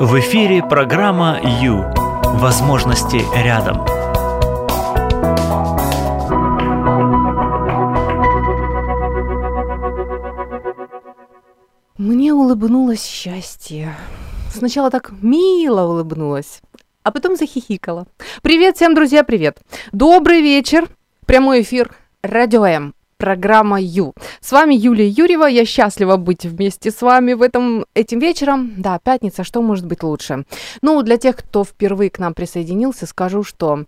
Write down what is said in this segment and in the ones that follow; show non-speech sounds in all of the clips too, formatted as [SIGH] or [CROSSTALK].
В эфире программа «Ю». Возможности рядом. Мне улыбнулось счастье. Сначала так мило улыбнулась, а потом захихикала. Привет всем, друзья, привет. Добрый вечер. Прямой эфир Радио М программа Ю. С вами Юлия Юрьева, я счастлива быть вместе с вами в этом, этим вечером. Да, пятница, что может быть лучше? Ну, для тех, кто впервые к нам присоединился, скажу, что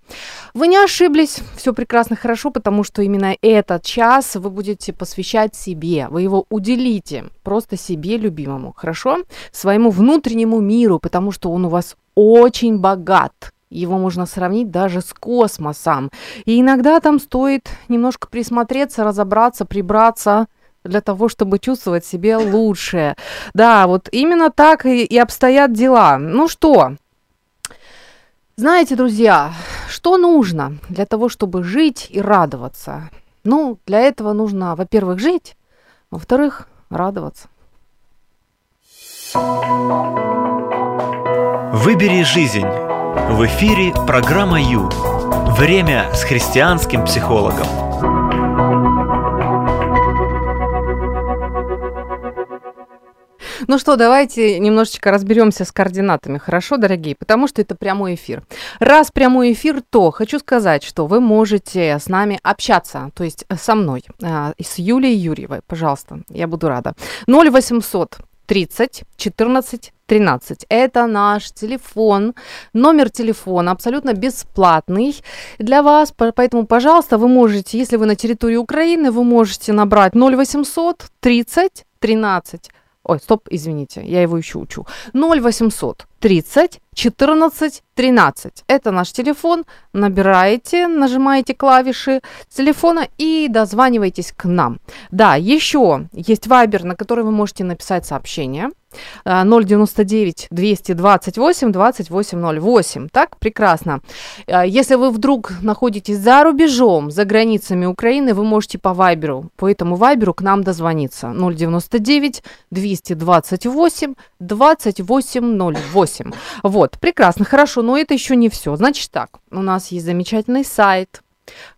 вы не ошиблись, все прекрасно, хорошо, потому что именно этот час вы будете посвящать себе, вы его уделите просто себе любимому, хорошо? Своему внутреннему миру, потому что он у вас очень богат, его можно сравнить даже с космосом. И иногда там стоит немножко присмотреться, разобраться, прибраться для того, чтобы чувствовать себя лучше. Да, вот именно так и, и обстоят дела. Ну что, знаете, друзья, что нужно для того, чтобы жить и радоваться? Ну, для этого нужно, во-первых, жить, во-вторых, радоваться. Выбери жизнь. В эфире программа Ю. Время с христианским психологом. Ну что, давайте немножечко разберемся с координатами, хорошо, дорогие? Потому что это прямой эфир. Раз прямой эфир, то хочу сказать, что вы можете с нами общаться, то есть со мной, а, с Юлией Юрьевой, пожалуйста, я буду рада. 0800 30 14 13. Это наш телефон, номер телефона абсолютно бесплатный для вас, поэтому, пожалуйста, вы можете, если вы на территории Украины, вы можете набрать 0800 30 13. Ой, стоп, извините, я его еще учу. 0800 30 14 13. Это наш телефон. Набираете, нажимаете клавиши телефона и дозваниваетесь к нам. Да, еще есть Вайбер, на который вы можете написать сообщение. 099 228 2808. Так, прекрасно. А, если вы вдруг находитесь за рубежом, за границами Украины, вы можете по Вайберу, по этому Вайберу к нам дозвониться. 099 228 2808. Вот, прекрасно, хорошо, но это еще не все. Значит так, у нас есть замечательный сайт,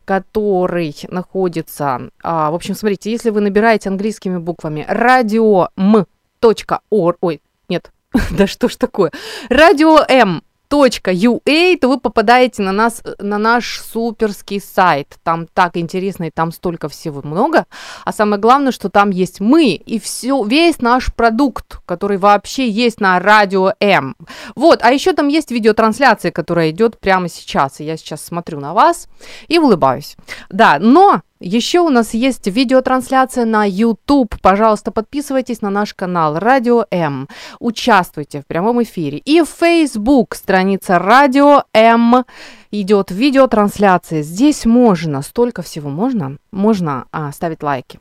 который находится, а, в общем, смотрите, если вы набираете английскими буквами радио м .org, ой, нет, [LAUGHS] да что ж такое, М .ua, то вы попадаете на нас, на наш суперский сайт. Там так интересно, и там столько всего много. А самое главное, что там есть мы и все, весь наш продукт, который вообще есть на радио М. Вот, а еще там есть видеотрансляция, которая идет прямо сейчас. И я сейчас смотрю на вас и улыбаюсь. Да, но еще у нас есть видеотрансляция на YouTube. Пожалуйста, подписывайтесь на наш канал Радио М. Участвуйте в прямом эфире. И в Facebook страница Радио М идет видеотрансляция. Здесь можно, столько всего можно. Можно а, ставить лайки.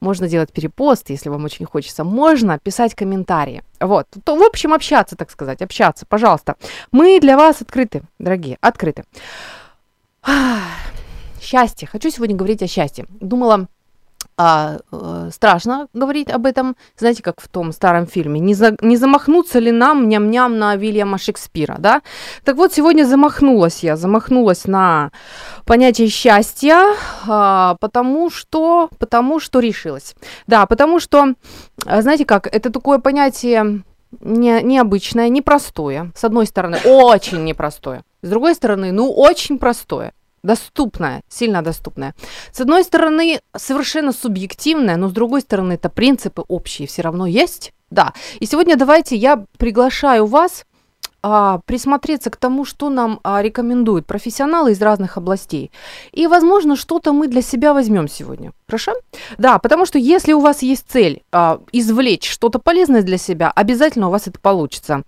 Можно делать перепост, если вам очень хочется. Можно писать комментарии. Вот. То, в общем, общаться, так сказать, общаться, пожалуйста. Мы для вас открыты, дорогие, открыты. Счастье. Хочу сегодня говорить о счастье. Думала, а, э, страшно говорить об этом, знаете, как в том старом фильме, не, за, не замахнуться ли нам ням-ням на Вильяма Шекспира, да? Так вот, сегодня замахнулась я, замахнулась на понятие счастья, а, потому что, потому что решилась. Да, потому что, а, знаете как, это такое понятие не, необычное, непростое. С одной стороны, очень непростое. С другой стороны, ну, очень простое доступная, сильно доступная. С одной стороны, совершенно субъективная, но с другой стороны, это принципы общие все равно есть. Да. И сегодня давайте я приглашаю вас а, присмотреться к тому, что нам а, рекомендуют профессионалы из разных областей. И, возможно, что-то мы для себя возьмем сегодня. Хорошо? Да, потому что если у вас есть цель а, извлечь что-то полезное для себя, обязательно у вас это получится.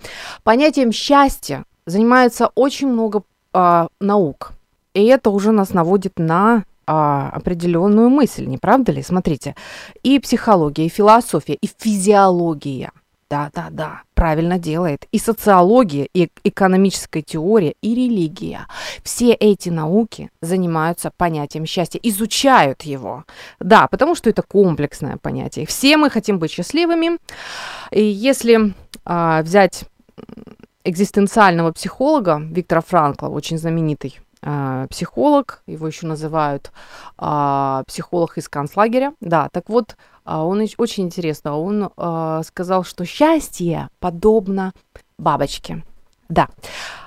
Понятием счастья занимается очень много а, наук. И это уже нас наводит на а, определенную мысль, не правда ли? Смотрите, и психология, и философия, и физиология. Да, да, да, правильно делает. И социология, и экономическая теория, и религия. Все эти науки занимаются понятием счастья, изучают его. Да, потому что это комплексное понятие. Все мы хотим быть счастливыми. И если а, взять экзистенциального психолога Виктора Франкла, очень знаменитый психолог, его еще называют э, психолог из концлагеря. Да, так вот, э, он очень интересно, он э, сказал, что счастье подобно бабочке. Да,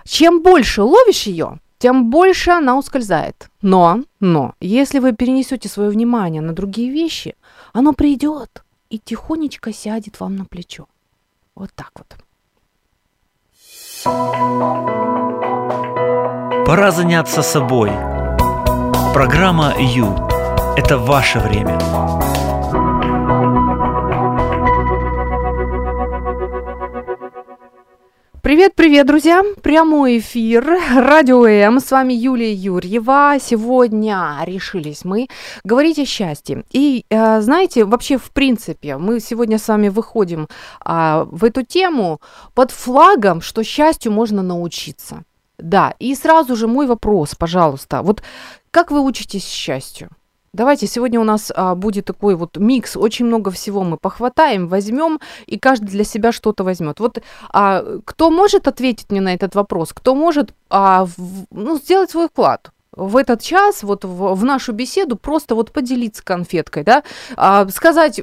чем больше ловишь ее, тем больше она ускользает. Но, но, если вы перенесете свое внимание на другие вещи, оно придет и тихонечко сядет вам на плечо. Вот так вот. Пора заняться собой. Программа «Ю» – это ваше время. Привет-привет, друзья! Прямой эфир Радио М. С вами Юлия Юрьева. Сегодня решились мы говорить о счастье. И э, знаете, вообще в принципе, мы сегодня с вами выходим э, в эту тему под флагом, что счастью можно научиться. Да, и сразу же мой вопрос, пожалуйста. Вот как вы учитесь счастью? Давайте, сегодня у нас а, будет такой вот микс, очень много всего мы похватаем, возьмем, и каждый для себя что-то возьмет. Вот а, кто может ответить мне на этот вопрос? Кто может а, в, ну, сделать свой вклад? в этот час, вот в, в нашу беседу, просто вот поделиться конфеткой, да, а, сказать,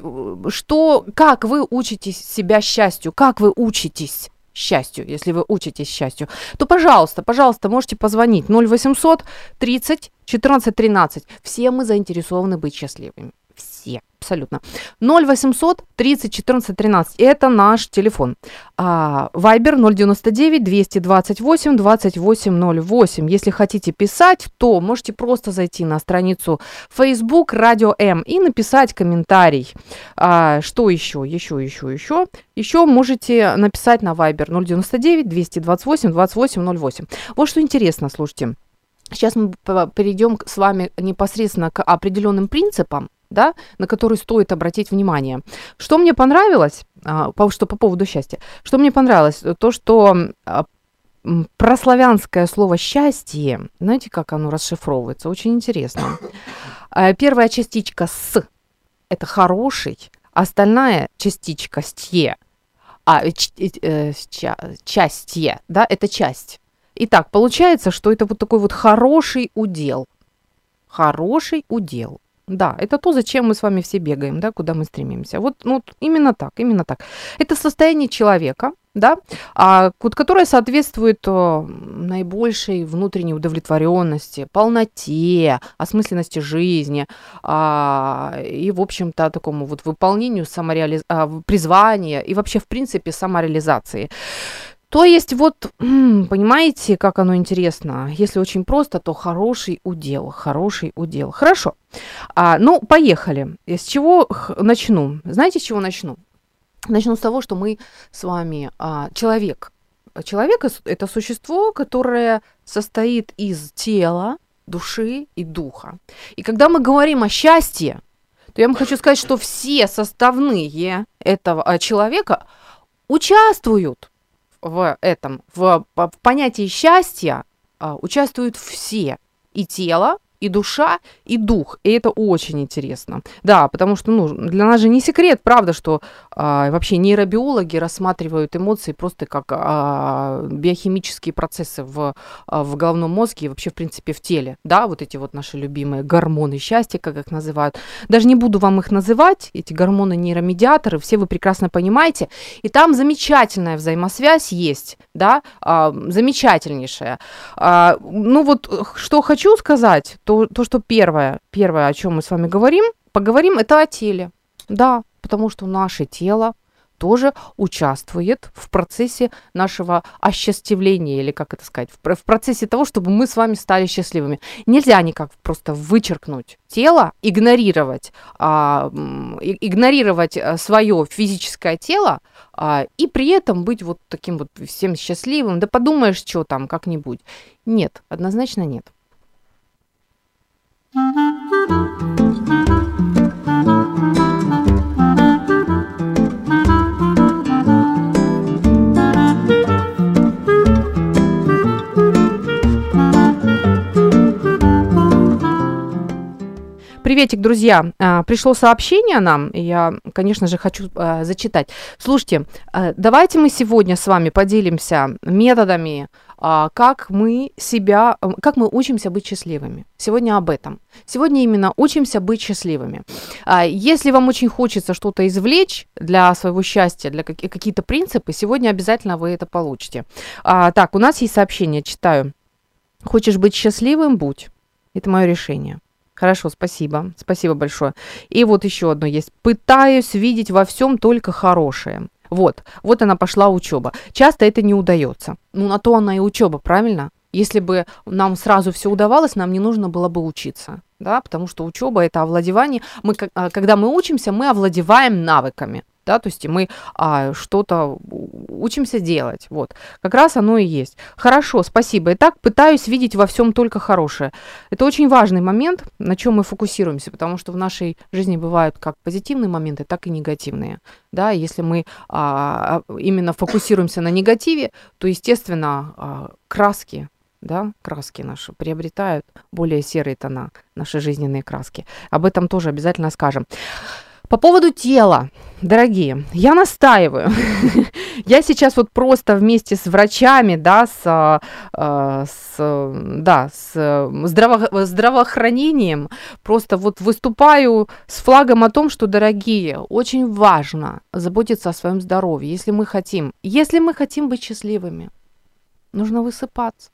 что, как вы учитесь себя счастью, как вы учитесь счастью, если вы учитесь счастью, то, пожалуйста, пожалуйста, можете позвонить 0800 30 14 13. Все мы заинтересованы быть счастливыми. Все, абсолютно. 0800 30 14 13. Это наш телефон. А, Вайбер 099 228 28 08. Если хотите писать, то можете просто зайти на страницу Facebook Радио М и написать комментарий. А, что еще? Еще, еще, еще. Еще можете написать на Viber 099 228 28 08. Вот что интересно, слушайте. Сейчас мы перейдем с вами непосредственно к определенным принципам, да, на которые стоит обратить внимание. Что мне понравилось, а, что по поводу счастья, что мне понравилось, то, что а, прославянское слово «счастье», знаете, как оно расшифровывается? Очень интересно. А, первая частичка «с» – это «хороший», остальная частичка «стье», а, э, частье, да, это часть. Итак, получается, что это вот такой вот хороший удел. Хороший удел. Да, это то, зачем мы с вами все бегаем, да, куда мы стремимся. Вот, ну, именно так, именно так. Это состояние человека, да, а, которое соответствует о, наибольшей внутренней удовлетворенности, полноте, осмысленности жизни а, и, в общем-то, такому вот выполнению самореализ... а, призвания и вообще, в принципе, самореализации. То есть вот, понимаете, как оно интересно? Если очень просто, то хороший удел, хороший удел. Хорошо. А, ну, поехали. С чего начну? Знаете, с чего начну? Начну с того, что мы с вами а, человек. Человек – это существо, которое состоит из тела, души и духа. И когда мы говорим о счастье, то я вам хочу сказать, что все составные этого а, человека участвуют в этом, в, в понятии счастья а, участвуют все. И тело, и душа, и дух. И это очень интересно. Да, потому что ну, для нас же не секрет, правда, что а, вообще нейробиологи рассматривают эмоции просто как а, биохимические процессы в, а, в головном мозге и вообще, в принципе, в теле. Да, вот эти вот наши любимые гормоны счастья, как их называют. Даже не буду вам их называть, эти гормоны нейромедиаторы, все вы прекрасно понимаете. И там замечательная взаимосвязь есть, да, а, замечательнейшая. А, ну вот, что хочу сказать, то, то, что первое, первое, о чем мы с вами говорим, поговорим, это о теле. Да, потому что наше тело тоже участвует в процессе нашего осчастливления, или как это сказать, в, процессе того, чтобы мы с вами стали счастливыми. Нельзя никак просто вычеркнуть тело, игнорировать, а, игнорировать э, свое физическое тело а, и при этом быть вот таким вот всем счастливым. Да подумаешь, что там как-нибудь. Нет, однозначно нет. Приветик, друзья. А, пришло сообщение нам, я, конечно же, хочу а, зачитать. Слушайте, а, давайте мы сегодня с вами поделимся методами, как мы себя, как мы учимся быть счастливыми. Сегодня об этом. Сегодня именно учимся быть счастливыми. А, если вам очень хочется что-то извлечь для своего счастья, для какие-то принципы, сегодня обязательно вы это получите. А, так, у нас есть сообщение, читаю. Хочешь быть счастливым, будь. Это мое решение. Хорошо, спасибо. Спасибо большое. И вот еще одно есть. Пытаюсь видеть во всем только хорошее. Вот, вот она пошла учеба. Часто это не удается. Ну, на то она и учеба, правильно? Если бы нам сразу все удавалось, нам не нужно было бы учиться, да, потому что учеба это овладевание. Мы, а, когда мы учимся, мы овладеваем навыками да, то есть мы а, что-то учимся делать, вот, как раз оно и есть. Хорошо, спасибо. Итак, пытаюсь видеть во всем только хорошее. Это очень важный момент, на чем мы фокусируемся, потому что в нашей жизни бывают как позитивные моменты, так и негативные, да, если мы а, именно фокусируемся на негативе, то, естественно, а, краски, да, краски наши приобретают более серые тона, наши жизненные краски. Об этом тоже обязательно скажем. По поводу тела, дорогие, я настаиваю. [LAUGHS] я сейчас вот просто вместе с врачами, да, с, э, с, да, с здраво здравоохранением просто вот выступаю с флагом о том, что, дорогие, очень важно заботиться о своем здоровье, если мы хотим, если мы хотим быть счастливыми, нужно высыпаться.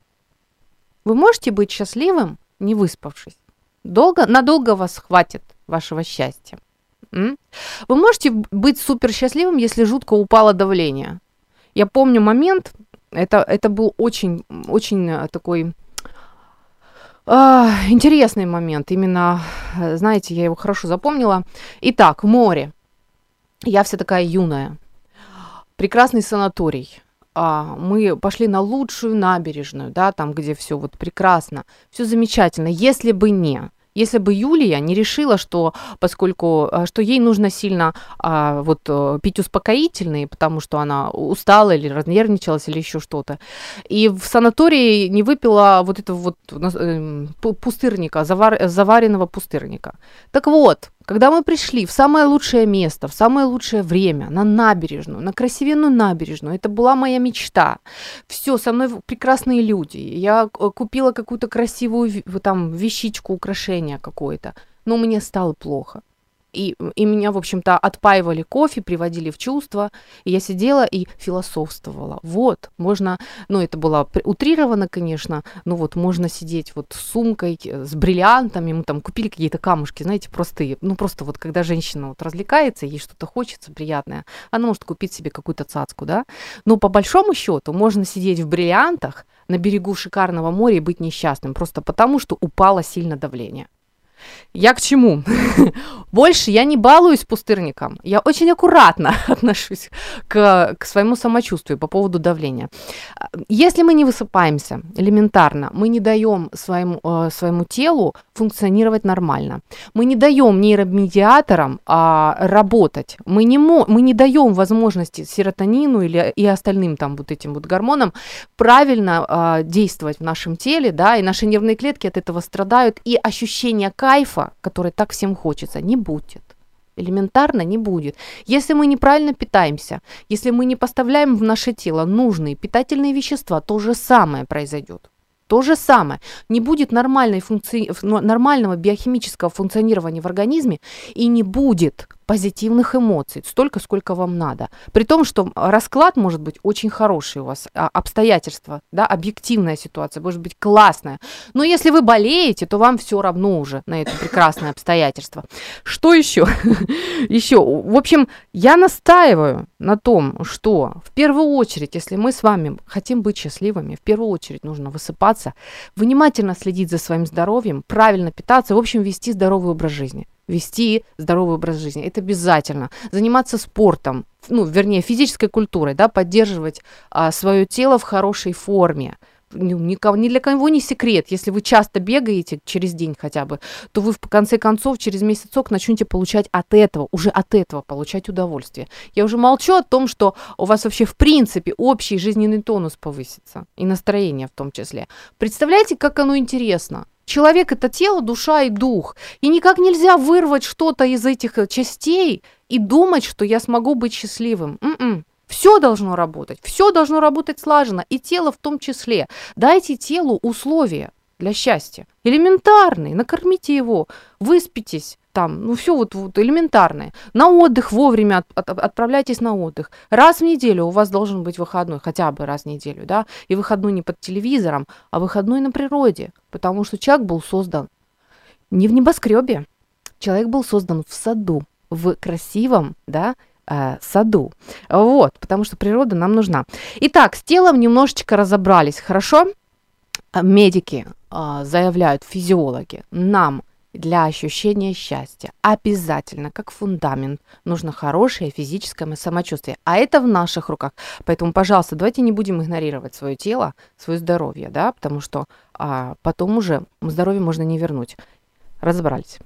Вы можете быть счастливым, не выспавшись? Долго, надолго вас хватит вашего счастья. Вы можете быть супер счастливым, если жутко упало давление. Я помню момент, это, это был очень, очень э, такой э, интересный момент. Именно, э, знаете, я его хорошо запомнила. Итак, море. Я вся такая юная. Прекрасный санаторий. А, мы пошли на лучшую набережную, да, там, где все вот прекрасно, все замечательно. Если бы не если бы Юлия не решила, что поскольку а, что ей нужно сильно а, вот э, пить успокоительные, потому что она устала или разнервничалась или еще что-то, и в санатории не выпила вот этого вот э, пустырника, завар, заваренного пустырника. Так вот, когда мы пришли в самое лучшее место, в самое лучшее время, на набережную, на красивенную набережную, это была моя мечта. Все, со мной прекрасные люди. Я э, купила какую-то красивую там вещичку, украшение какое-то, но мне стало плохо. И, и меня, в общем-то, отпаивали кофе, приводили в чувство. И я сидела и философствовала. Вот, можно, ну, это было утрировано, конечно, но вот можно сидеть вот с сумкой, э, с бриллиантами. Мы там купили какие-то камушки, знаете, простые. Ну, просто вот когда женщина вот развлекается, ей что-то хочется приятное, она может купить себе какую-то цацку, да. Но по большому счету можно сидеть в бриллиантах на берегу шикарного моря и быть несчастным, просто потому что упало сильно давление. Я к чему? [LAUGHS] Больше я не балуюсь пустырником. Я очень аккуратно [LAUGHS] отношусь к, к своему самочувствию по поводу давления. Если мы не высыпаемся элементарно, мы не даем своему, э, своему телу функционировать нормально. Мы не даем нейромедиаторам а, работать. Мы не, мо- мы не даем возможности серотонину или и остальным там вот этим вот гормонам правильно а, действовать в нашем теле, да, и наши нервные клетки от этого страдают, и ощущение кайфа кайфа, который так всем хочется, не будет. Элементарно не будет. Если мы неправильно питаемся, если мы не поставляем в наше тело нужные питательные вещества, то же самое произойдет. То же самое. Не будет нормальной функции, нормального биохимического функционирования в организме и не будет позитивных эмоций, столько, сколько вам надо. При том, что расклад может быть очень хороший у вас, а, обстоятельства, да, объективная ситуация может быть классная. Но если вы болеете, то вам все равно уже на это прекрасное обстоятельство. Что еще? [LAUGHS] еще, в общем, я настаиваю на том, что в первую очередь, если мы с вами хотим быть счастливыми, в первую очередь нужно высыпаться, внимательно следить за своим здоровьем, правильно питаться, в общем, вести здоровый образ жизни вести здоровый образ жизни. Это обязательно. Заниматься спортом, ну, вернее, физической культурой, да, поддерживать а, свое тело в хорошей форме, ну, никого, ни для кого не секрет, если вы часто бегаете через день хотя бы, то вы в конце концов через месяцок начнете получать от этого, уже от этого получать удовольствие. Я уже молчу о том, что у вас вообще в принципе общий жизненный тонус повысится, и настроение в том числе. Представляете, как оно интересно? Человек – это тело, душа и дух. И никак нельзя вырвать что-то из этих э, частей и думать, что я смогу быть счастливым. М-м. Все должно работать, все должно работать слаженно, и тело в том числе. Дайте телу условия для счастья. Элементарные, накормите его, выспитесь, там, ну все вот, вот элементарное. На отдых вовремя от, от, отправляйтесь на отдых. Раз в неделю у вас должен быть выходной, хотя бы раз в неделю, да, и выходной не под телевизором, а выходной на природе, потому что человек был создан не в небоскребе, человек был создан в саду, в красивом, да, э, саду. Вот, потому что природа нам нужна. Итак, с телом немножечко разобрались, хорошо? Медики э, заявляют, физиологи, нам для ощущения счастья обязательно, как фундамент, нужно хорошее физическое самочувствие. А это в наших руках. Поэтому, пожалуйста, давайте не будем игнорировать свое тело, свое здоровье, да, потому что а, потом уже здоровье можно не вернуть. Разобрались.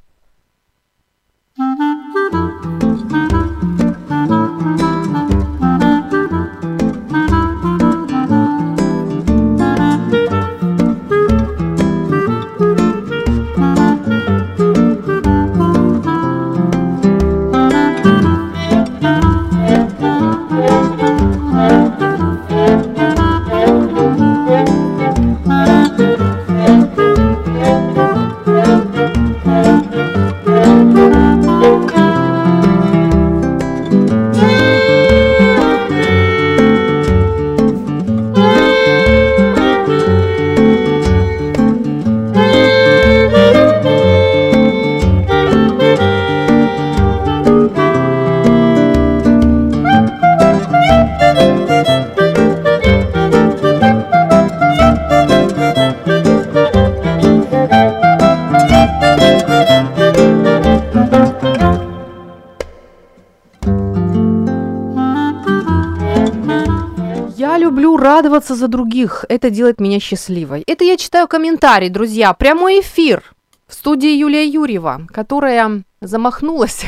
За других, это делает меня счастливой. Это я читаю комментарий, друзья, прямой эфир в студии Юлия Юрьева, которая замахнулась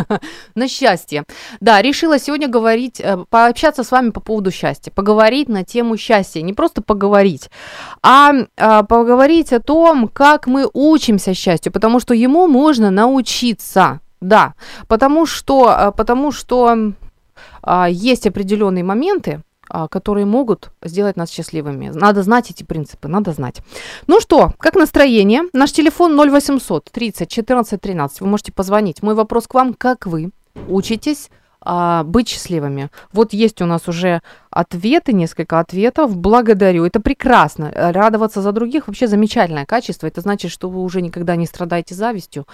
[LAUGHS] на счастье. Да, решила сегодня говорить, э, пообщаться с вами по поводу счастья, поговорить на тему счастья, не просто поговорить, а, а поговорить о том, как мы учимся счастью, потому что ему можно научиться, да, потому что, э, потому что а, есть определенные моменты, которые могут сделать нас счастливыми. Надо знать эти принципы, надо знать. Ну что, как настроение? Наш телефон 0800 30 14 13. Вы можете позвонить. Мой вопрос к вам, как вы учитесь а, быть счастливыми. Вот есть у нас уже ответы, несколько ответов. Благодарю. Это прекрасно. Радоваться за других вообще замечательное качество. Это значит, что вы уже никогда не страдаете завистью.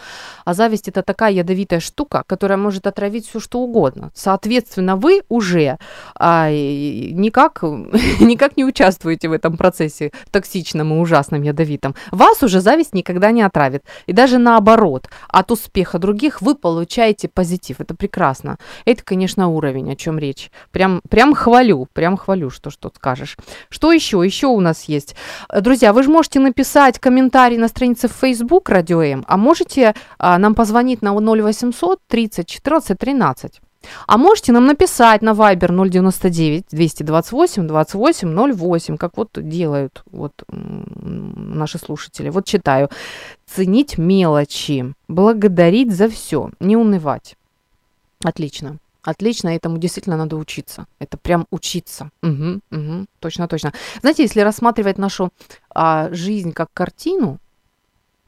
А зависть это такая ядовитая штука, которая может отравить все что угодно. Соответственно, вы уже а, никак, [LAUGHS] никак не участвуете в этом процессе токсичном и ужасном ядовитом. Вас уже зависть никогда не отравит. И даже наоборот, от успеха других вы получаете позитив. Это прекрасно. Это, конечно, уровень, о чем речь. Прям, прям хвалю прям хвалю, что что скажешь. Что еще? Еще у нас есть. Друзья, вы же можете написать комментарий на странице в Facebook Радио М, а можете а, нам позвонить на 0800 30 14 13. А можете нам написать на Viber 099 228 28 08, как вот делают вот наши слушатели. Вот читаю. Ценить мелочи, благодарить за все, не унывать. Отлично. Отлично, этому действительно надо учиться. Это прям учиться. Угу, угу, точно, точно. Знаете, если рассматривать нашу а, жизнь как картину,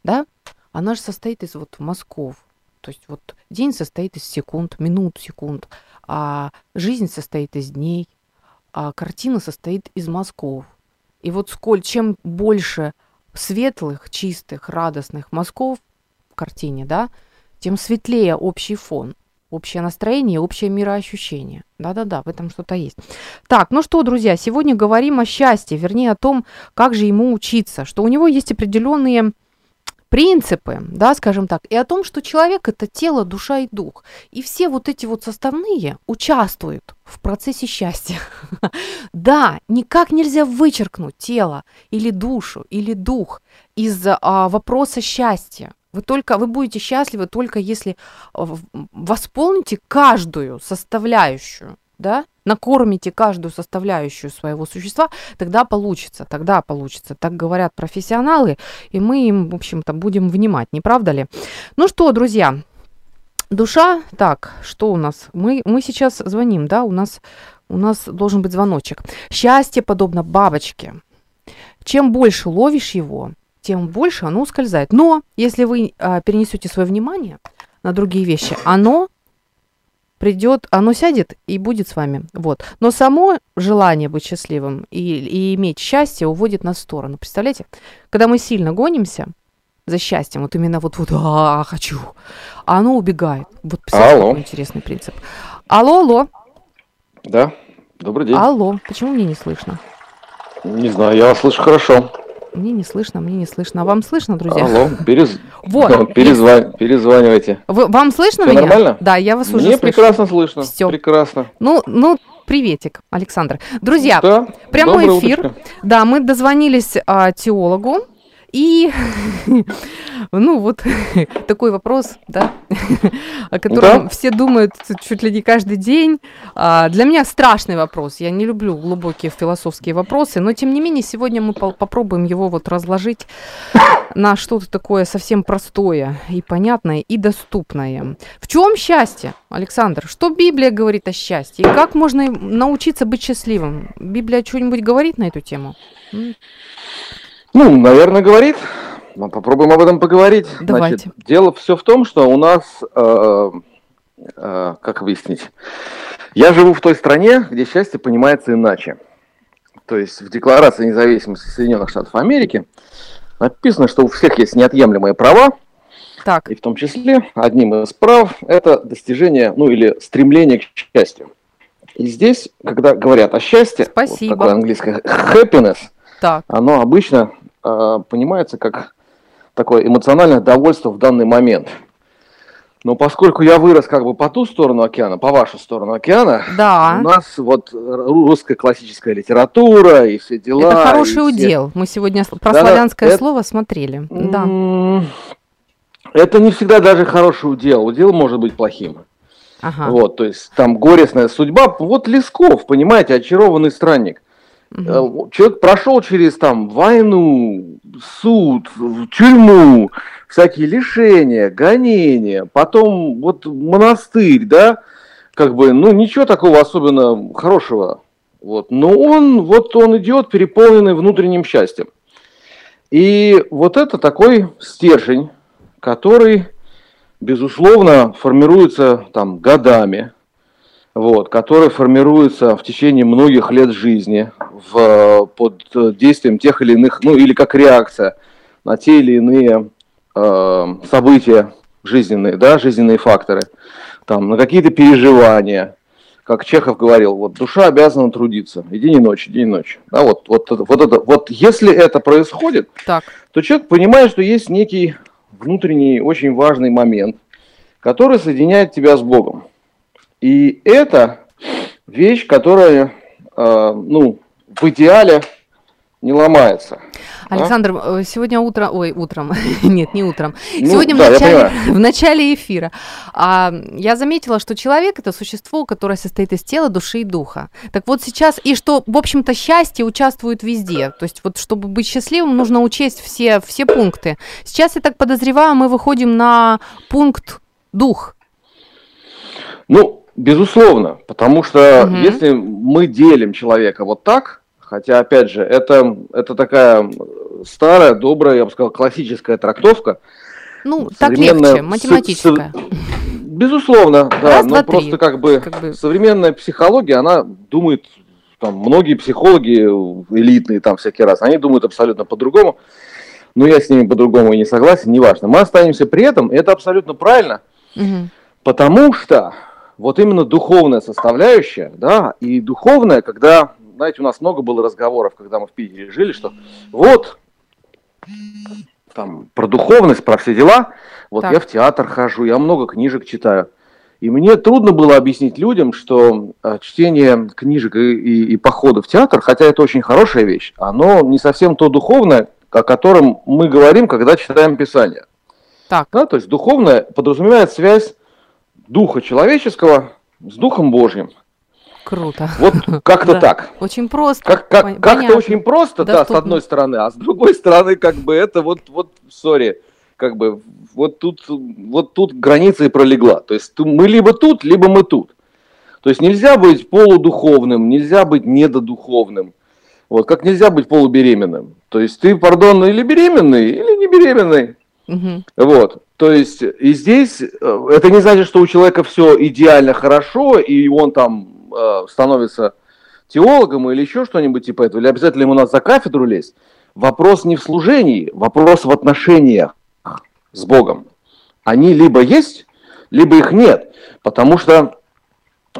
да, она же состоит из вот мазков. То есть вот день состоит из секунд, минут, секунд, а жизнь состоит из дней, а картина состоит из мазков. И вот сколь, чем больше светлых, чистых, радостных мазков в картине, да, тем светлее общий фон общее настроение, общее мироощущение. Да-да-да, в этом что-то есть. Так, ну что, друзья, сегодня говорим о счастье, вернее о том, как же ему учиться, что у него есть определенные принципы, да, скажем так, и о том, что человек это тело, душа и дух. И все вот эти вот составные участвуют в процессе счастья. [LAUGHS] да, никак нельзя вычеркнуть тело или душу или дух из а, вопроса счастья. Вы только вы будете счастливы только если а, восполните каждую составляющую да, накормите каждую составляющую своего существа, тогда получится, тогда получится. Так говорят профессионалы, и мы им, в общем-то, будем внимать, не правда ли? Ну что, друзья, душа, так, что у нас? Мы, мы сейчас звоним, да, у нас, у нас должен быть звоночек. Счастье подобно бабочке. Чем больше ловишь его, тем больше оно ускользает. Но если вы а, перенесете свое внимание на другие вещи, оно придет, оно сядет и будет с вами. Вот. Но само желание быть счастливым и, и иметь счастье уводит нас в сторону. Представляете? Когда мы сильно гонимся за счастьем, вот именно вот, вот а, хочу, а оно убегает. Вот алло. интересный принцип. Алло, алло. Да, добрый день. Алло, почему мне не слышно? Не знаю, я вас слышу хорошо. Мне не слышно, мне не слышно. А вам слышно, друзья? Алло, перез... вот, перезвон... перезванивайте. Вы, вам слышно Все меня? нормально? Да, я вас Мне уже слышу. прекрасно слышно. Все. Прекрасно. Ну, ну, приветик, Александр. Друзья, Да, прямой эфир. утречко. Да, мы дозвонились а, теологу. И, [LAUGHS] ну, вот [LAUGHS] такой вопрос, да, [LAUGHS] о котором Да. все думают чуть ли не каждый день. А, Для меня страшный вопрос. Я не люблю глубокие философские вопросы, но тем не менее сегодня мы по- попробуем его вот разложить на что-то такое совсем простое и понятное и доступное. В чем счастье, Александр? Что Библия говорит о счастье? И как можно научиться быть счастливым? Библия что-нибудь говорит на эту тему? Ну, наверное, говорит. Мы попробуем об этом поговорить. Давайте. Значит, дело все в том, что у нас, э, э, как объяснить, я живу в той стране, где счастье понимается иначе. То есть в Декларации независимости Соединенных Штатов Америки написано, что у всех есть неотъемлемые права, Так, и в том числе одним из прав это достижение, ну или стремление к счастью. И здесь, когда говорят о счастье, Спасибо. вот такое английское happiness, так. оно обычно понимается как такое эмоциональное довольство в данный момент. Но поскольку я вырос как бы по ту сторону океана, по вашу сторону океана, Да. у нас вот русская классическая литература и все дела. Это хороший все- удел. Мы сегодня про Да-да, славянское это- слово смотрели. Да. Это не всегда даже хороший удел. Удел может быть плохим. Ага. Вот, то есть там горестная судьба. Вот Лесков, понимаете, очарованный странник. Э, Человек прошел через там войну, суд, тюрьму, всякие лишения, гонения, потом вот монастырь, да, как бы, ну ничего такого особенно хорошего. Вот. Но он, вот он идет переполненный внутренним счастьем. И вот это такой стержень, который, безусловно, формируется там годами, вот, который формируется в течение многих лет жизни в, под э, действием тех или иных, ну или как реакция на те или иные э, события жизненные, да, жизненные факторы, там, на какие-то переживания, как Чехов говорил, вот душа обязана трудиться, и день и ночь, и день и ночь. Да, вот, вот, это- вот, это, вот если это происходит, Так. то человек понимает, что есть некий внутренний очень важный момент, который соединяет тебя с Богом. И это вещь, которая, э, ну, в идеале не ломается. А? Александр, э, сегодня утром, ой, утром, [LAUGHS] нет, не утром, Ну, сегодня да, в, начале, [LAUGHS] в начале эфира а, я заметила, что человек это существо, которое состоит из тела, души и духа. Так вот сейчас, и что, в общем-то, счастье участвует везде. То есть вот, чтобы быть счастливым, нужно учесть все, все пункты. Сейчас, я так подозреваю, мы выходим на пункт дух. Ну, безусловно, потому что Мгм. если мы делим человека вот так, хотя, опять же, это, это такая старая, добрая, я бы сказал, классическая трактовка, Ну, так легче, математическая. Безусловно, [LAUGHS] да, Раз, но два, три. просто как бы, Как бы- современная психология, она думает, там, многие психологи элитные там всякий раз, они думают абсолютно по-другому, но я с ними по-другому и не согласен, неважно. Мы останемся при этом, и это абсолютно правильно, Мгм. потому что вот именно духовная составляющая, да, и духовная, когда, знаете, у нас много было разговоров, когда мы в Питере жили, что вот там про духовность, про все дела. Вот Так. я в театр хожу, я много книжек читаю. И мне трудно было объяснить людям, что э, чтение книжек и, и, и походы в театр, хотя это очень хорошая вещь, оно не совсем то духовное, о котором мы говорим, когда читаем Писание. Так, Да, то есть духовное подразумевает связь духа человеческого с духом Божьим. Круто. Вот как-то Да. так. Очень просто. Как, как, как-то очень просто, да, с Доступно. одной стороны, а с другой стороны, как бы это вот, вот, сори, как бы вот тут, вот тут граница и пролегла. То есть мы либо тут, либо мы тут. То есть нельзя быть полудуховным, нельзя быть недодуховным. Вот, как нельзя быть полубеременным. То есть ты, пардон, или беременный, или не беременный. Мгм. Вот. То есть и здесь э, это не значит, что у человека все идеально хорошо, и он там э, становится теологом или еще что-нибудь типа этого, или обязательно ему надо за кафедру лезть. Вопрос не в служении, вопрос в отношениях с Богом. Они либо есть, либо их нет. Потому что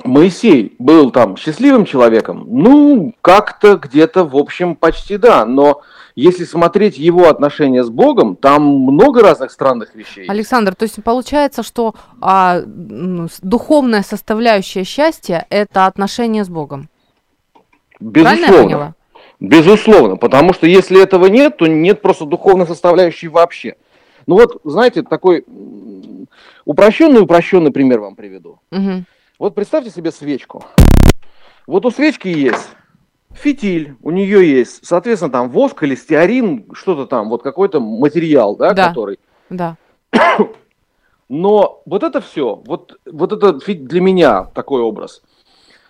Моисей был там счастливым человеком, ну, как-то где-то, в общем, почти да, но если смотреть его отношения с Богом, там много разных странных вещей. Александр, то есть получается, что а, духовная составляющая счастья – это отношение с Богом. Безусловно. Безусловно, потому что если этого нет, то нет просто духовной составляющей вообще. Ну вот, знаете, такой упрощенный упрощенный пример вам приведу. Мгм. Вот представьте себе свечку. Вот у свечки есть фитиль, у нее есть, соответственно, там воск или стеарин, что-то там, вот какой-то материал, да, Да. который. Да. [COUGHS] Но вот это все, вот, вот это для меня такой образ.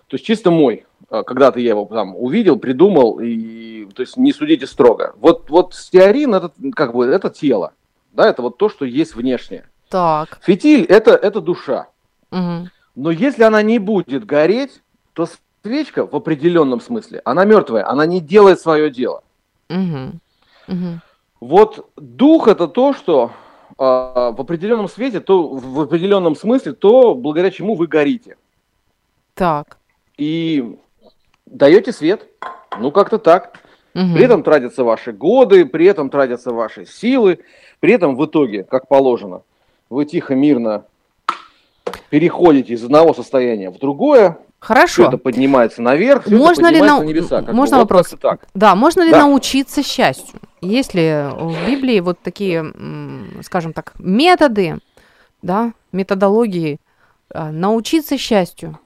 То есть чисто мой. А, Когда-то я его там увидел, придумал, и то есть не судите строго. Вот, вот стеарин это как бы это тело. Да, это вот то, что есть внешнее. Так. Фитиль это, это душа. Мгм. Но если она не будет гореть, то свечка в определенном смысле, она мертвая, она не делает свое дело. Мгм. Мгм. Вот дух это то, что а, в определенном свете, то в определенном смысле, то благодаря чему вы горите. Так. И даете свет, ну как-то так. Мгм. При этом тратятся ваши годы, при этом тратятся ваши силы, при этом в итоге, как положено, вы тихо, мирно переходите из одного состояния в другое, все Хорошо. это поднимается наверх, это Можно ли поднимается нау- на небеса. как бы. можно Вот вопрос? как-то так. Да, можно ли Да. научиться счастью? Есть ли в Библии вот такие, скажем так, методы, да, методологии а, научиться счастью?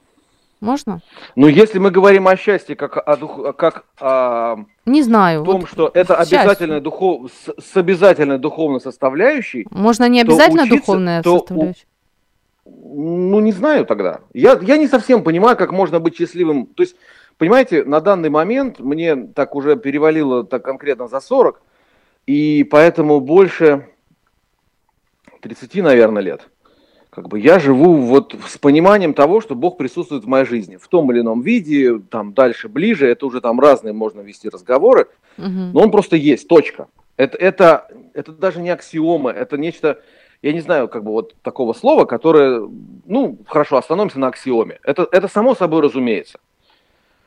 Можно? Но если мы говорим о счастье как о, дух- как о Не знаю. том, вот что это обязательная духов... с, с обязательной духовной составляющей, можно не обязательно духовная то у- составляющая. Ну не знаю тогда. Я, я не совсем понимаю, как можно быть счастливым. То есть, понимаете, на данный момент мне так уже перевалило так конкретно за 40, и поэтому больше 30, наверное, лет. Как бы я живу вот с пониманием того, что Бог присутствует в моей жизни. В том или ином виде, там дальше, ближе, это уже там разные можно вести разговоры. Мгм. Но он просто есть, точка. Это, это, это даже не аксиома, это нечто, я не знаю, как бы вот такого слова, которое, ну, хорошо, остановимся на аксиоме. Это, это само собой разумеется.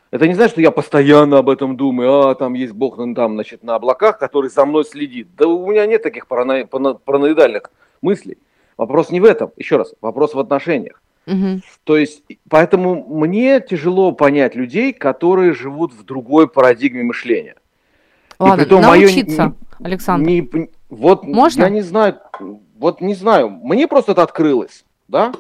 Это не значит, что я постоянно об этом думаю, а там есть Бог ну, там, значит, на облаках, который за мной следит. Да у меня нет таких парано- параноидальных мыслей. Вопрос не в этом, еще раз, вопрос в отношениях. Мгм. То есть, поэтому мне тяжело понять людей, которые живут в другой парадигме мышления. Ладно, притом моё научиться, Александр. Не вот Можно? я не знаю, вот не знаю, мне просто это открылось, да?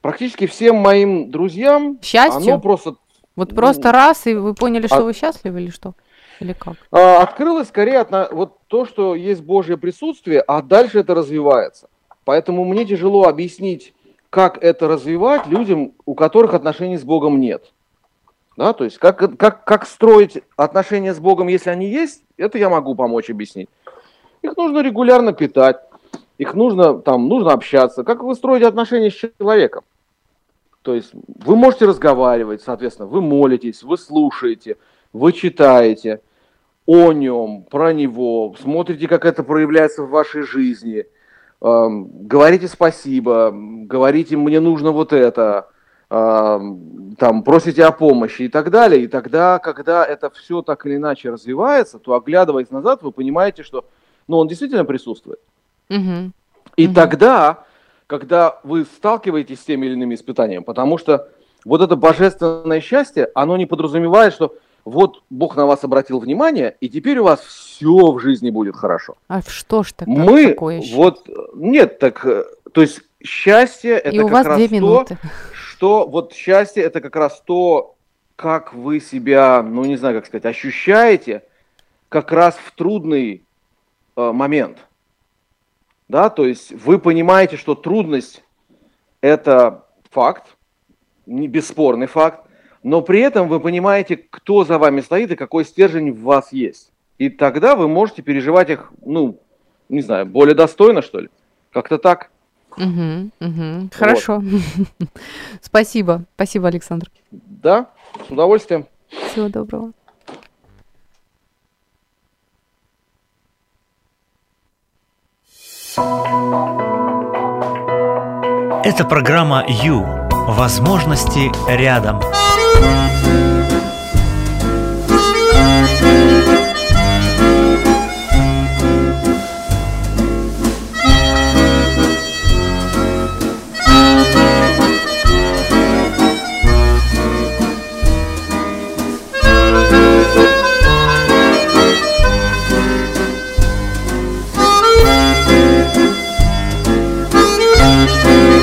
Практически всем моим друзьям Счастью? оно просто Вот ну, просто раз, и вы поняли, что а- вы счастливы или что? Или как? а, открылось скорее от вот то, что есть Божье присутствие, а дальше это развивается. Поэтому мне тяжело объяснить, как это развивать людям, у которых отношений с Богом нет. Да, то есть как, как, как строить отношения с Богом, если они есть, это я могу помочь объяснить. Их нужно регулярно питать, их нужно, там, нужно общаться. Как вы строите отношения с человеком? То есть вы можете разговаривать, соответственно, вы молитесь, вы слушаете, вы читаете о нем, про него, смотрите, как это проявляется в вашей жизни, эм, говорите спасибо, говорите, мне нужно вот это, там, просите о помощи и так далее. И тогда, когда это все так или иначе развивается, то, оглядываясь назад, вы понимаете, что но он действительно присутствует. Мгм. И Мгм. тогда, когда вы сталкиваетесь с теми или иными испытаниями, потому что вот это божественное счастье, оно не подразумевает, что вот Бог на вас обратил внимание, и теперь у вас все в жизни будет хорошо. А что ж тогда Мы такое еще? вот нет, так э, то есть счастье это И у как вас раз две то, минуты. Что вот счастье это как раз то, как вы себя, ну не знаю, как сказать, ощущаете, как раз в трудный э, момент. Да, то есть вы понимаете, что трудность это факт, не бесспорный факт, но при этом вы понимаете, кто за вами стоит и какой стержень в вас есть. И тогда вы можете переживать их, ну, не знаю, более достойно, что ли. Как-то так. Мгм, мгм. Хорошо. [LAUGHS] Спасибо. Спасибо, Александр. Да, с удовольствием. Всего доброго. Это программа «Ю». Возможности рядом. Душа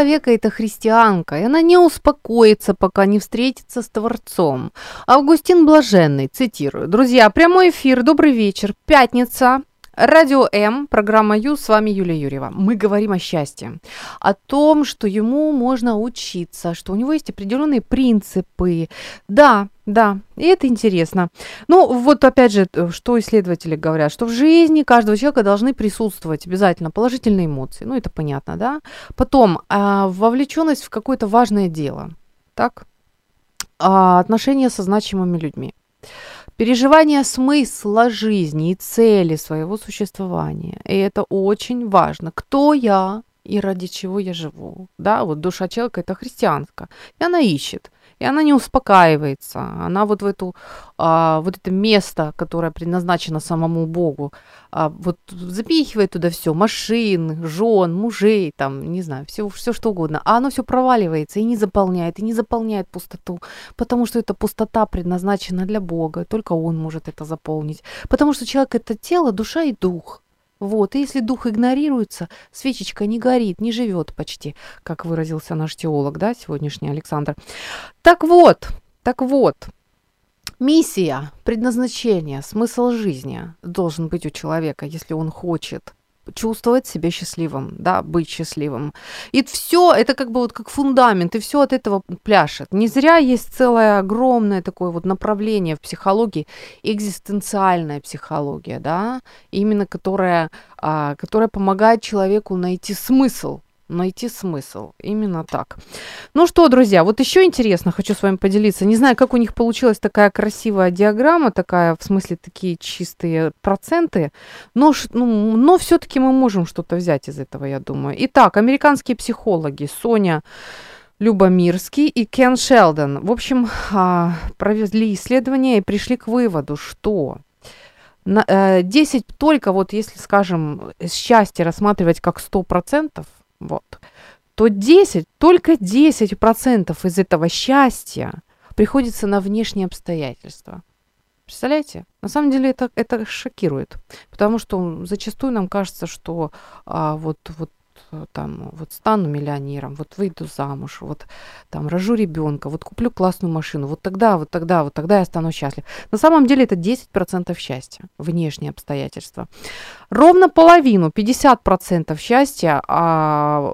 человека – это христианка, и она не успокоится, пока не встретится с Творцом. Августин Блаженный, цитирую. Друзья, прямой эфир, добрый вечер, пятница, Радио М, программа Ю, с вами Юлия Юрьева. Мы говорим о счастье, о том, что ему можно учиться, что у него есть определенные принципы. Да, да, и это интересно. Ну, вот опять же, э, что исследователи говорят, что в жизни каждого человека должны присутствовать обязательно положительные эмоции. Ну, это понятно, да? Потом а, вовлеченность в какое-то важное дело, так? А, отношения со значимыми людьми. Переживание смысла жизни и цели своего существования. И это очень важно. Кто я и ради чего я живу? Да, вот душа человека – это христианская. И она ищет. И она не успокаивается. Она вот в эту, а, вот это место, которое предназначено самому Богу, а, вот запихивает туда все, машин, жен, мужей, там, не знаю, все, все что угодно. А оно все проваливается и не заполняет, и не заполняет пустоту, потому что эта пустота предназначена для Бога, только Он может это заполнить. Потому что человек – это тело, душа и дух. Вот, и если дух игнорируется, свечечка не горит, не живет почти, как выразился наш теолог, да, сегодняшний Александр. Так вот, так вот, миссия, предназначение, смысл жизни должен быть у человека, если он хочет чувствовать себя счастливым, да, быть счастливым. И все это как бы вот как фундамент, и все от этого пляшет. Не зря есть целое огромное такое вот направление в психологии, экзистенциальная психология, да, именно которая, а, которая помогает человеку найти смысл найти смысл. Именно так. Ну что, друзья, вот еще интересно, хочу с вами поделиться. Не знаю, как у них получилась такая красивая диаграмма, такая, в смысле, такие чистые проценты, но, ну, но все-таки мы можем что-то взять из этого, я думаю. Итак, американские психологи Соня Любомирский и Кен Шелдон, в общем, а, провели исследование и пришли к выводу, что 10 только вот, если, скажем, счастье рассматривать как 100%, вот, то 10, только 10% из этого счастья приходится на внешние обстоятельства. Представляете? На самом деле это, это шокирует, потому что зачастую нам кажется, что а, вот, вот там вот стану миллионером, вот выйду замуж, вот там рожу ребенка, вот куплю классную машину, вот тогда, вот тогда, вот тогда я стану счастлив. На самом деле это 10% счастья, внешние обстоятельства. Ровно половину, 50% счастья, а,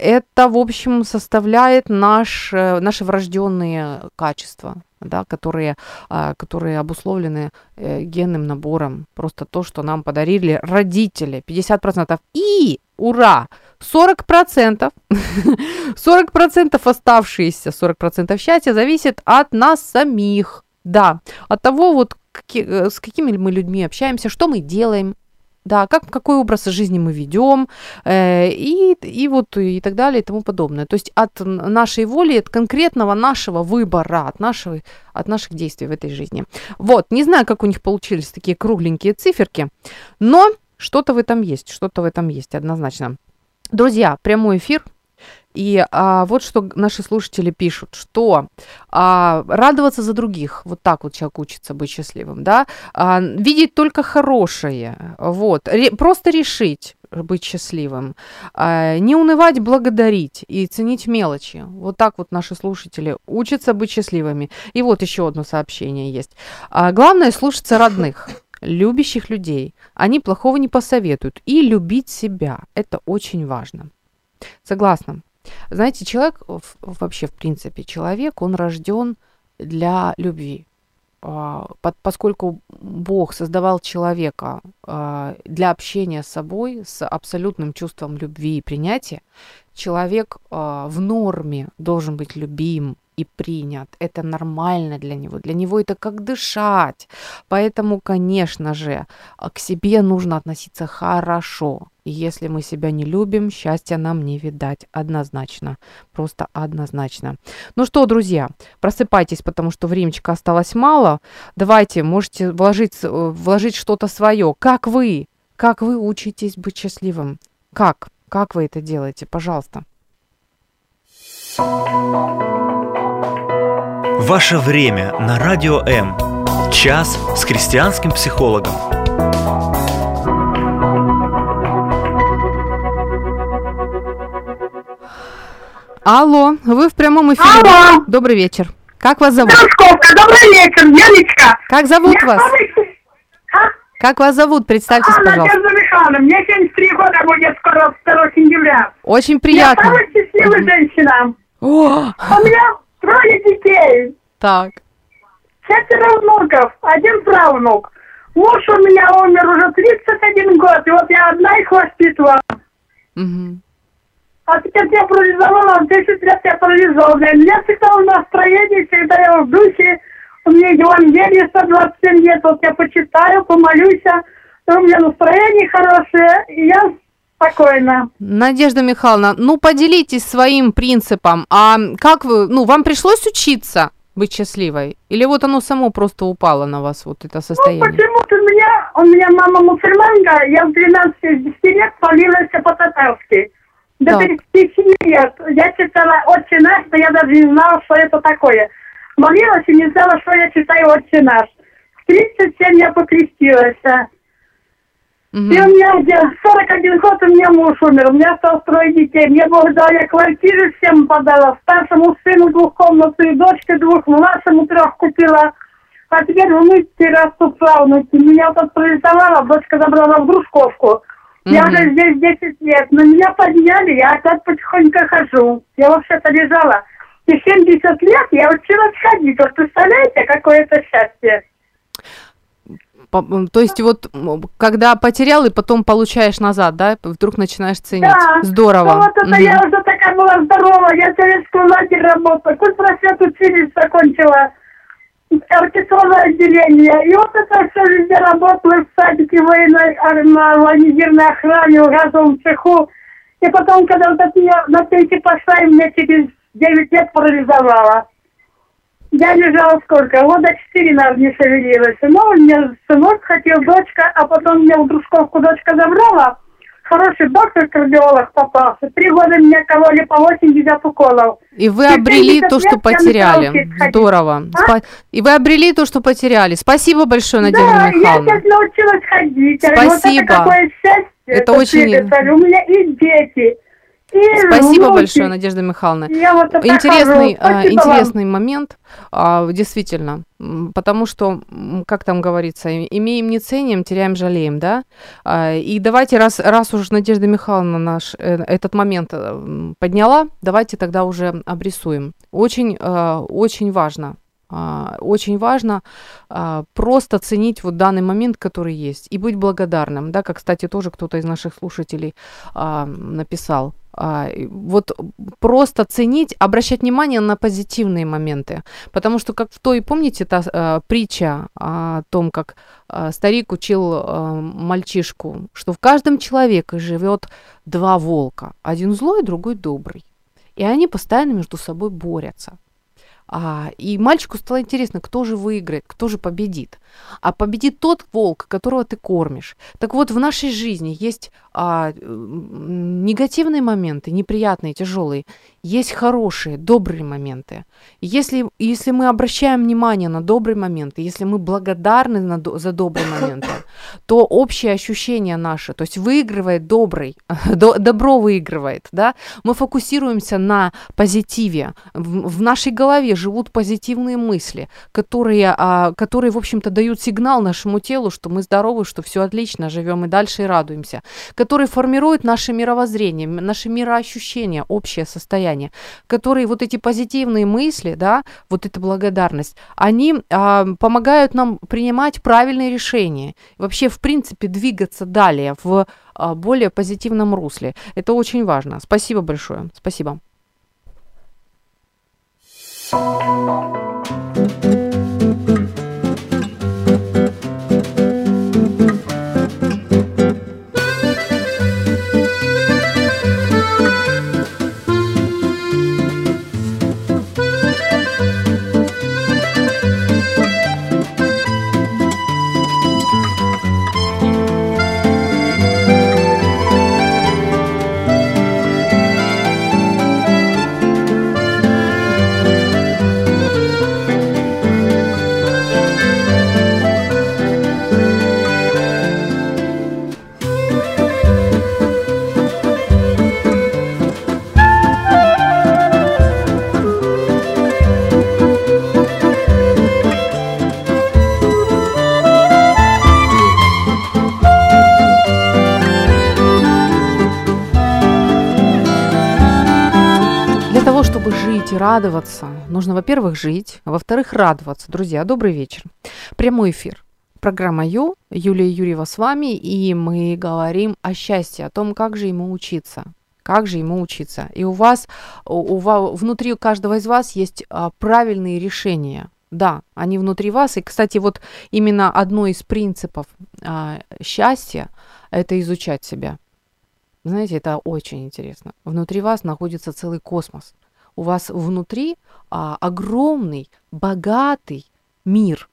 это, в общем, составляет наш, э, наши врожденные качества, да, которые, а, которые обусловлены э, генным набором. Просто то, что нам подарили родители. 50%. И, ура, 40%, 40% [LAUGHS] оставшиеся, 40% счастья зависит от нас самих. Да, от того, вот, э, с какими мы людьми общаемся, что мы делаем, да, как, какой образ жизни мы ведем, э, и, и вот и так далее, и тому подобное. То есть от нашей воли, от конкретного нашего выбора, от, нашего, от наших действий в этой жизни. Вот, не знаю, как у них получились такие кругленькие циферки, но что-то в этом есть, что-то в этом есть, однозначно. Друзья, прямой эфир и а, вот что наши слушатели пишут, что а, радоваться за других, вот так вот человек учится быть счастливым, да, а, видеть только хорошее, вот, ре, просто решить быть счастливым, а, не унывать, благодарить и ценить мелочи. Вот так вот наши слушатели учатся быть счастливыми. И вот еще одно сообщение есть. А, главное слушаться родных любящих людей. Они плохого не посоветуют. И любить себя. Это очень важно. Согласна. Знаете, человек, вообще в принципе, человек, он рожден для любви. А, поскольку Бог создавал человека а, для общения с собой, с абсолютным чувством любви и принятия, человек а, в норме должен быть любим, и принят. Это нормально для него. Для него это как дышать. Поэтому, конечно же, а, к себе нужно относиться хорошо. И если мы себя не любим, счастья нам не видать. Однозначно. Просто однозначно. Ну что, друзья, просыпайтесь, потому что времечка осталось мало. Давайте, можете вложить, э, вложить что-то свое. Как вы? Как вы учитесь быть счастливым? Как? Как вы это делаете? Пожалуйста. Ваше время на Радио М. Час с христианским психологом. Алло, вы в прямом эфире. Алло. Добрый вечер. Как вас зовут? Московка, добрый вечер, Яночка. Как зовут Я вас? А? Как вас зовут? Представьтесь, А, пожалуйста. Надежда Михайловна, мне 73 года будет скоро 2 сентября. Очень Я приятно. самая счастливая женщина. О, У меня трое детей, так. четверо внуков, один правнук. Муж у меня умер уже 31 год, и вот я одна их воспитывала. Мгм. А теперь я парализовала, 10 лет я парализована. У меня всегда в настроении, всегда я в духе. У меня Евангелие 127 лет, вот я почитаю, помолюсь, у меня настроение хорошее, и я спокойна. Надежда Михайловна, ну поделитесь своим принципом. А как вы, ну, вам пришлось учиться быть счастливой? Или вот оно само просто упало на вас, вот это Ну, состояние? почему-то у меня, у меня мама мусульманка, я в 12 лет молилась по-татарски. До Так. 37 лет. Я читала «Отче наш», но я даже не знала, что это такое. Молилась и не знала, что я читаю «Отче наш». В 37 я покрестилась. Мгм. И у меня где 41 год, у меня муж умер, у меня осталось трое детей. Мне Бог дал, я квартиры всем подала. Старшему сыну двухкомнатную, дочке двух, младшему трех купила. А теперь внуки растут правнуки. Меня вот отправила, дочка забрала в Дружковку. Я Мгм. уже здесь 10 лет. Но меня подняли, я опять потихоньку хожу. Я вообще-то лежала. И 70 лет я училась ходить. Вот представляете, какое это счастье? То есть вот когда потерял и потом получаешь назад, да, вдруг начинаешь ценить. Да. Здорово. Ну, вот это Мгм. я уже такая была здоровая, я советскую лагерь работала, культпросвет учились закончила, оркестровое отделение. И вот это все везде работала в садике военной, а, на военизирной охране, в газовом цеху. И потом, когда вот от меня на пенсию пошла, и меня через 9 лет парализовала. Я лежала сколько? Года четыре, наверное, не шевелилась. Ну, у меня сынок хотел, дочка, а потом меня в Дружковку дочка забрала. хороший доктор-кардиолог попался. Три года меня кололи по 80 уколов. И вы обрели 70 то, что я потеряли. Здорово. А? Спа- И вы обрели то, что потеряли. Спасибо большое, Надежда да, я Михайловна. сейчас научилась ходить. Я говорю, Вот Спасибо. это какое счастье. Это очень- светится. У меня и дети, Спасибо внуки. большое, Надежда Михайловна. Я вот это Интересный, а, вам. интересный момент, а, действительно, потому что, как там говорится, имеем не ценим, теряем жалеем, да? А, И давайте, раз, раз уж Надежда Михайловна наш э, этот момент э, подняла, давайте тогда уже обрисуем. Очень, очень важно, очень важно просто ценить вот данный момент, который есть, и быть благодарным, да, как, кстати, тоже кто-то из наших слушателей написал. А, вот просто ценить, обращать внимание на позитивные моменты. Потому что, как в той, помните, та э, притча о том, как э, старик учил э, мальчишку, что в каждом человеке живет два волка. Один злой, другой добрый. И они постоянно между собой борются. А, и мальчику стало интересно, кто же выиграет, кто же победит. А победит тот волк, которого ты кормишь. Так вот, в нашей жизни есть а, негативные моменты, неприятные, тяжелые, есть хорошие, добрые моменты. Если, если мы обращаем внимание на добрые моменты, если мы благодарны на за добрые моменты, [LAUGHS] то общее ощущение наше, то есть выигрывает добрый, [LAUGHS] до- добро выигрывает, да, мы фокусируемся на позитиве, в, в нашей голове живут позитивные мысли, которые, а, которые, в общем-то, дают сигнал нашему телу, что мы здоровы, что все отлично, живем и дальше и радуемся, которые формируют наше мировоззрение, наше мироощущение, общее состояние, которые вот эти позитивные мысли, да, вот эта благодарность, они а, помогают нам принимать правильные решения, вообще, в принципе, двигаться далее в а, более позитивном русле. Это очень важно. Спасибо большое. Спасибо. Для того, чтобы жить и радоваться, нужно, во-первых, жить, а во-вторых, радоваться. Друзья, добрый вечер. Прямой эфир. Программа Ю, Юлия Юрьева с вами, и мы говорим о счастье, о том, как же ему учиться. Как же ему учиться? И у вас, у, у ва- внутри каждого из вас есть а, правильные решения. Да, они внутри вас. И, кстати, вот именно одно из принципов а, счастья – это изучать себя. Знаете, это очень интересно. Внутри вас находится целый космос. У вас внутри а, огромный, богатый мир.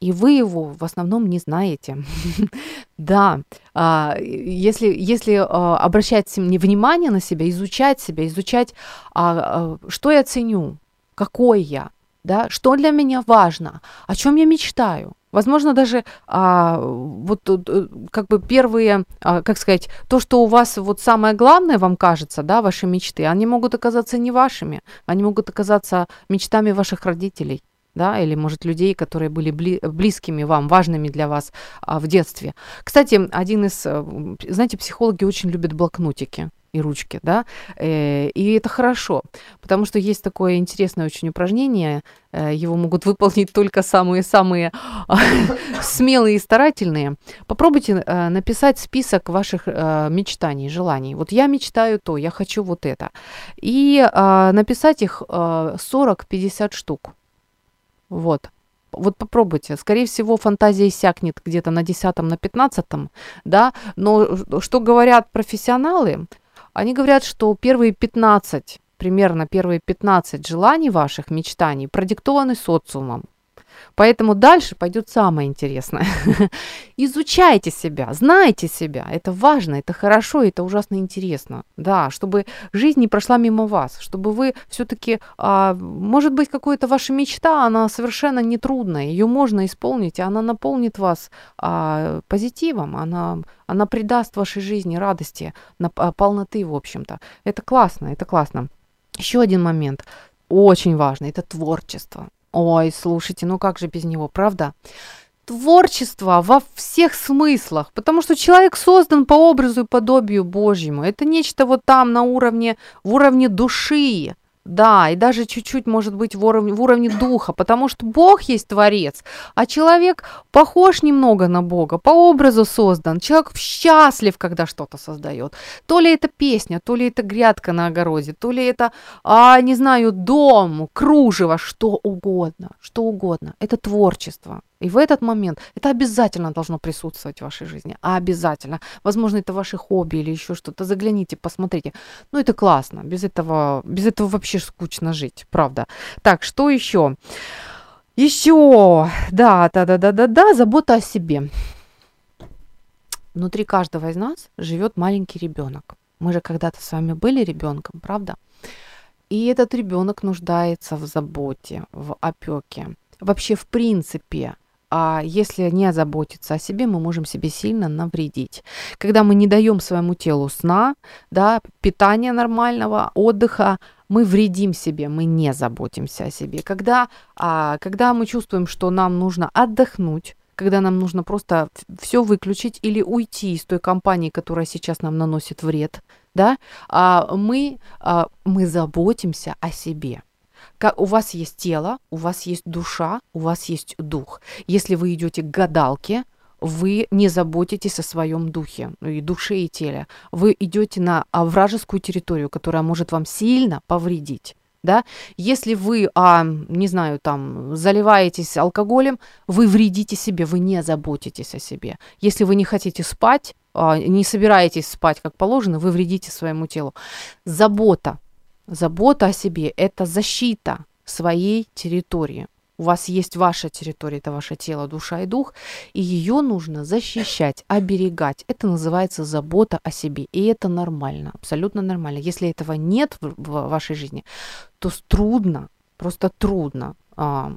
И вы его в основном не знаете. [LAUGHS] Да, а, если, если а, обращать внимание на себя, изучать себя, изучать, а, что я ценю, какой я, да, что для меня важно, о чем я мечтаю. Возможно, даже а, вот тут, э, как бы первые, а, как сказать, то, что у вас вот самое главное вам кажется, да, ваши мечты, они могут оказаться не вашими, они могут оказаться мечтами ваших родителей да, или, может, людей, которые были бли- близкими вам, важными для вас а, в детстве. Кстати, один из, э, знаете, психологи очень любят блокнотики и ручки, да, э, и это хорошо, потому что есть такое интересное очень упражнение, э, его могут выполнить только самые-самые [LAUGHS] смелые и старательные. Попробуйте э, написать список ваших мечтаний, желаний. Вот я мечтаю то, я хочу вот это. И написать их э, 40-50 штук. Вот. Вот попробуйте. Скорее всего, фантазия иссякнет где-то на 10 на 15 да, но что говорят профессионалы? Они говорят, что первые 15, примерно первые 15 желаний ваших, мечтаний продиктованы социумом. Поэтому дальше пойдет самое интересное. [LAUGHS] Изучайте себя, знайте себя. Это важно, это хорошо, это ужасно интересно. Да, чтобы жизнь не прошла мимо вас, чтобы вы все-таки, а, может быть, какая-то ваша мечта, она совершенно не трудная, ее можно исполнить, и она наполнит вас а, позитивом, она, она придаст вашей жизни радости, а, полноты, в общем-то. Это классно, это классно. Еще один момент, очень важный, это творчество. Ой, слушайте, ну как же без него, правда? Творчество во всех смыслах, потому что человек создан по образу и подобию Божьему. Это нечто вот там на уровне, в уровне души. Да, и даже чуть-чуть, может быть, в уровне, в уровне духа, потому что Бог есть Творец, а человек похож немного на Бога, по образу создан. Человек счастлив, когда что-то создает. То ли это песня, то ли это грядка на огороде, то ли это, а, не знаю, дом, кружево, что угодно, что угодно. Это творчество. И в этот момент это обязательно должно присутствовать в вашей жизни. А обязательно. Возможно, это ваши хобби или еще что-то. Загляните, посмотрите. Ну, это классно. Без этого, без этого вообще скучно жить, правда. Так, что еще? Еще, да, да, да, да, да, да, забота о себе. Внутри каждого из нас живет маленький ребенок. Мы же когда-то с вами были ребенком, правда? И этот ребенок нуждается в заботе, в опеке. Вообще, в принципе, а если не заботиться о себе, мы можем себе сильно навредить. Когда мы не даем своему телу сна, да, питания нормального, отдыха, мы вредим себе, мы не заботимся о себе. Когда, а, когда мы чувствуем, что нам нужно отдохнуть, когда нам нужно просто все выключить или уйти из той компании, которая сейчас нам наносит вред, да, а мы, а, мы заботимся о себе. У вас есть тело, у вас есть душа, у вас есть дух. Если вы идете к гадалке, вы не заботитесь о своем духе, ну и душе, и теле. Вы идете на а, вражескую территорию, которая может вам сильно повредить. Да? Если вы, а, не знаю, там, заливаетесь алкоголем, вы вредите себе, вы не заботитесь о себе. Если вы не хотите спать, а, не собираетесь спать как положено, вы вредите своему телу. Забота Забота о себе – это защита своей территории. У вас есть ваша территория, это ваше тело, душа и дух, и ее нужно защищать, оберегать. Это называется забота о себе, и это нормально, абсолютно нормально. Если этого нет в, вашей жизни, то трудно, просто трудно а,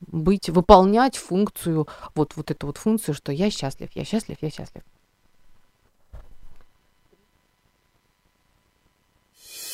быть, выполнять функцию, вот, вот эту вот функцию, что я счастлив, я счастлив, я счастлив.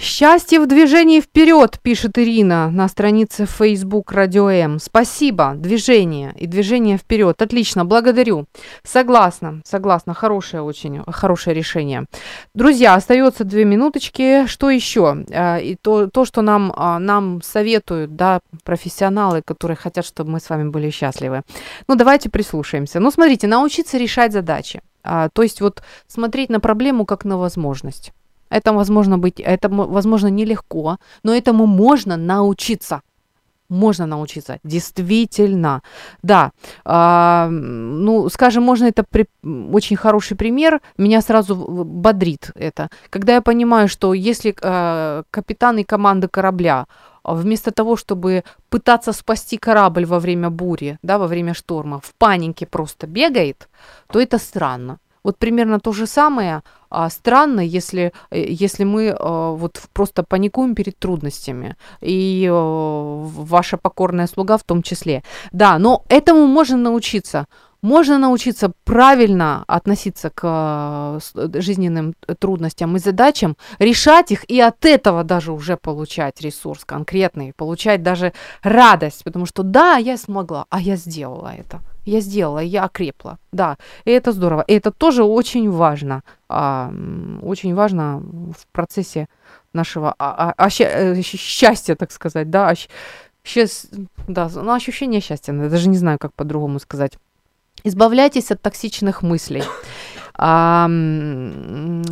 Счастье в движении вперед, пишет Ирина на странице Facebook Радио М. Спасибо, движение и движение вперед. Отлично, благодарю. Согласна, согласна, хорошее очень, хорошее решение. Друзья, остается две минуточки. Что еще? А, и то, то что нам, а, нам советуют, да, профессионалы, которые хотят, чтобы мы с вами были счастливы. Ну, давайте прислушаемся. Ну, смотрите, научиться решать задачи. А, то есть вот смотреть на проблему как на возможность. Это возможно быть, это возможно нелегко, но этому можно научиться. Можно научиться, действительно. Да, э, ну, скажем, можно это при, очень хороший пример. Меня сразу бодрит это. Когда я понимаю, что если э, капитан и команда корабля вместо того, чтобы пытаться спасти корабль во время бури, да, во время шторма, в панике просто бегает, то это странно. Вот примерно то же самое а, странно, если, э, если мы а, вот просто паникуем перед трудностями. И а, ваша покорная слуга в том числе. Да, но этому можно научиться. Можно научиться правильно относиться к э, жизненным трудностям и задачам, решать их и от этого даже уже получать ресурс конкретный, получать даже радость, потому что да, я смогла, а я сделала это. Я сделала, я окрепла. Да, и это здорово. И это тоже очень важно. А, очень важно в процессе нашего а, а, э, счастья, так сказать, да, да, ну, ощущение счастья, я даже не знаю, как по-другому сказать. Избавляйтесь от токсичных мыслей. А,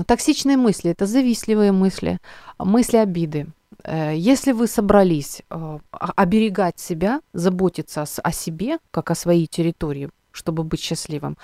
токсичные мысли – это завистливые мысли, мысли обиды, э, если вы собрались э, оберегать себя, заботиться о себе, как о своей территории, чтобы быть счастливым,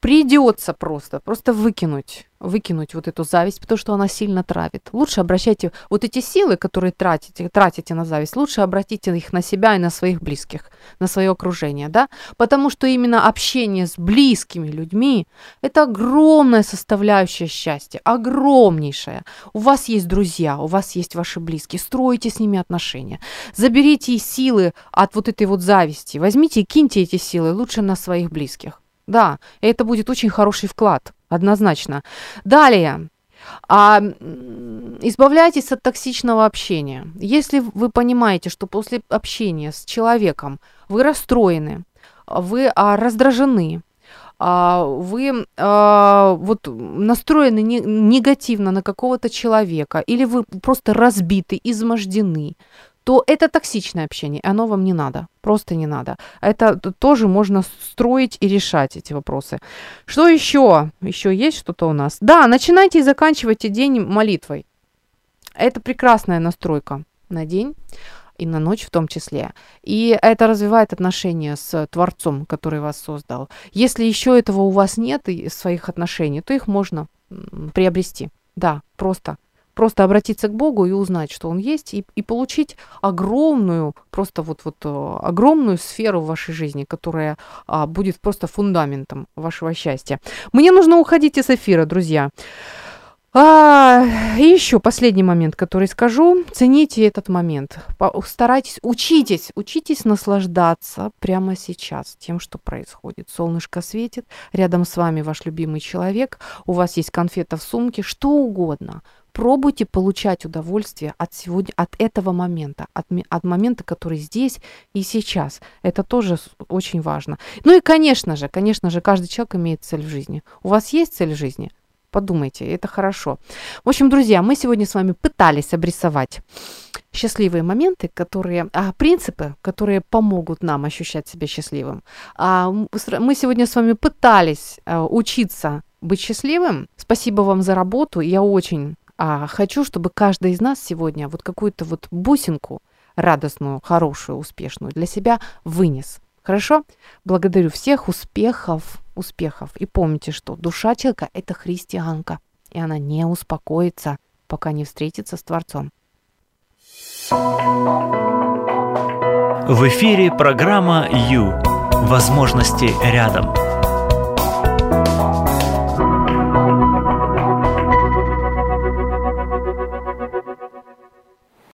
придется просто, просто выкинуть выкинуть вот эту зависть, потому что она сильно травит. Лучше обращайте вот эти силы, которые тратите, тратите на зависть, лучше обратите их на себя и на своих близких, на свое окружение, да, потому что именно общение с близкими людьми – это огромная составляющая счастья, огромнейшая. У вас есть друзья, у вас есть ваши близкие, стройте с ними отношения, заберите силы от вот этой вот зависти, возьмите и киньте эти силы лучше на своих близких. Да, это будет очень хороший вклад однозначно. Далее. А, избавляйтесь от токсичного общения. Если вы понимаете, что после общения с человеком вы расстроены, вы а, раздражены, а, вы а, вот настроены не, негативно на какого-то человека, или вы просто разбиты, измождены, то это токсичное общение, оно вам не надо, просто не надо. Это тоже можно строить и решать эти вопросы. Что еще? Еще есть что-то у нас? Да, начинайте и заканчивайте день молитвой. Это прекрасная настройка на день и на ночь в том числе. И это развивает отношения с Творцом, который вас создал. Если еще этого у вас нет, и своих отношений, то их можно приобрести. Да, просто просто обратиться к Богу и узнать, что Он есть, и, и получить огромную, просто вот, вот э, огромную сферу в вашей жизни, которая а, будет просто фундаментом вашего счастья. Мне нужно уходить из эфира, друзья. А, и еще последний момент, который скажу. Цените этот момент. Старайтесь, учитесь, учитесь наслаждаться прямо сейчас тем, что происходит. Солнышко светит, рядом с вами ваш любимый человек, у вас есть конфета в сумке, что угодно – пробуйте получать удовольствие от, сегодня, от этого момента, от, от момента, который здесь и сейчас. Это тоже очень важно. Ну и, конечно же, конечно же, каждый человек имеет цель в жизни. У вас есть цель в жизни? Подумайте, это хорошо. В общем, друзья, мы сегодня с вами пытались обрисовать счастливые моменты, которые, а, принципы, которые помогут нам ощущать себя счастливым. А, мы сегодня с вами пытались а, учиться быть счастливым. Спасибо вам за работу. Я очень а хочу, чтобы каждый из нас сегодня вот какую-то вот бусинку радостную, хорошую, успешную для себя вынес. Хорошо? Благодарю всех. Успехов, успехов. И помните, что душа человека – это христианка. И она не успокоится, пока не встретится с Творцом. В эфире программа «Ю». Возможности рядом.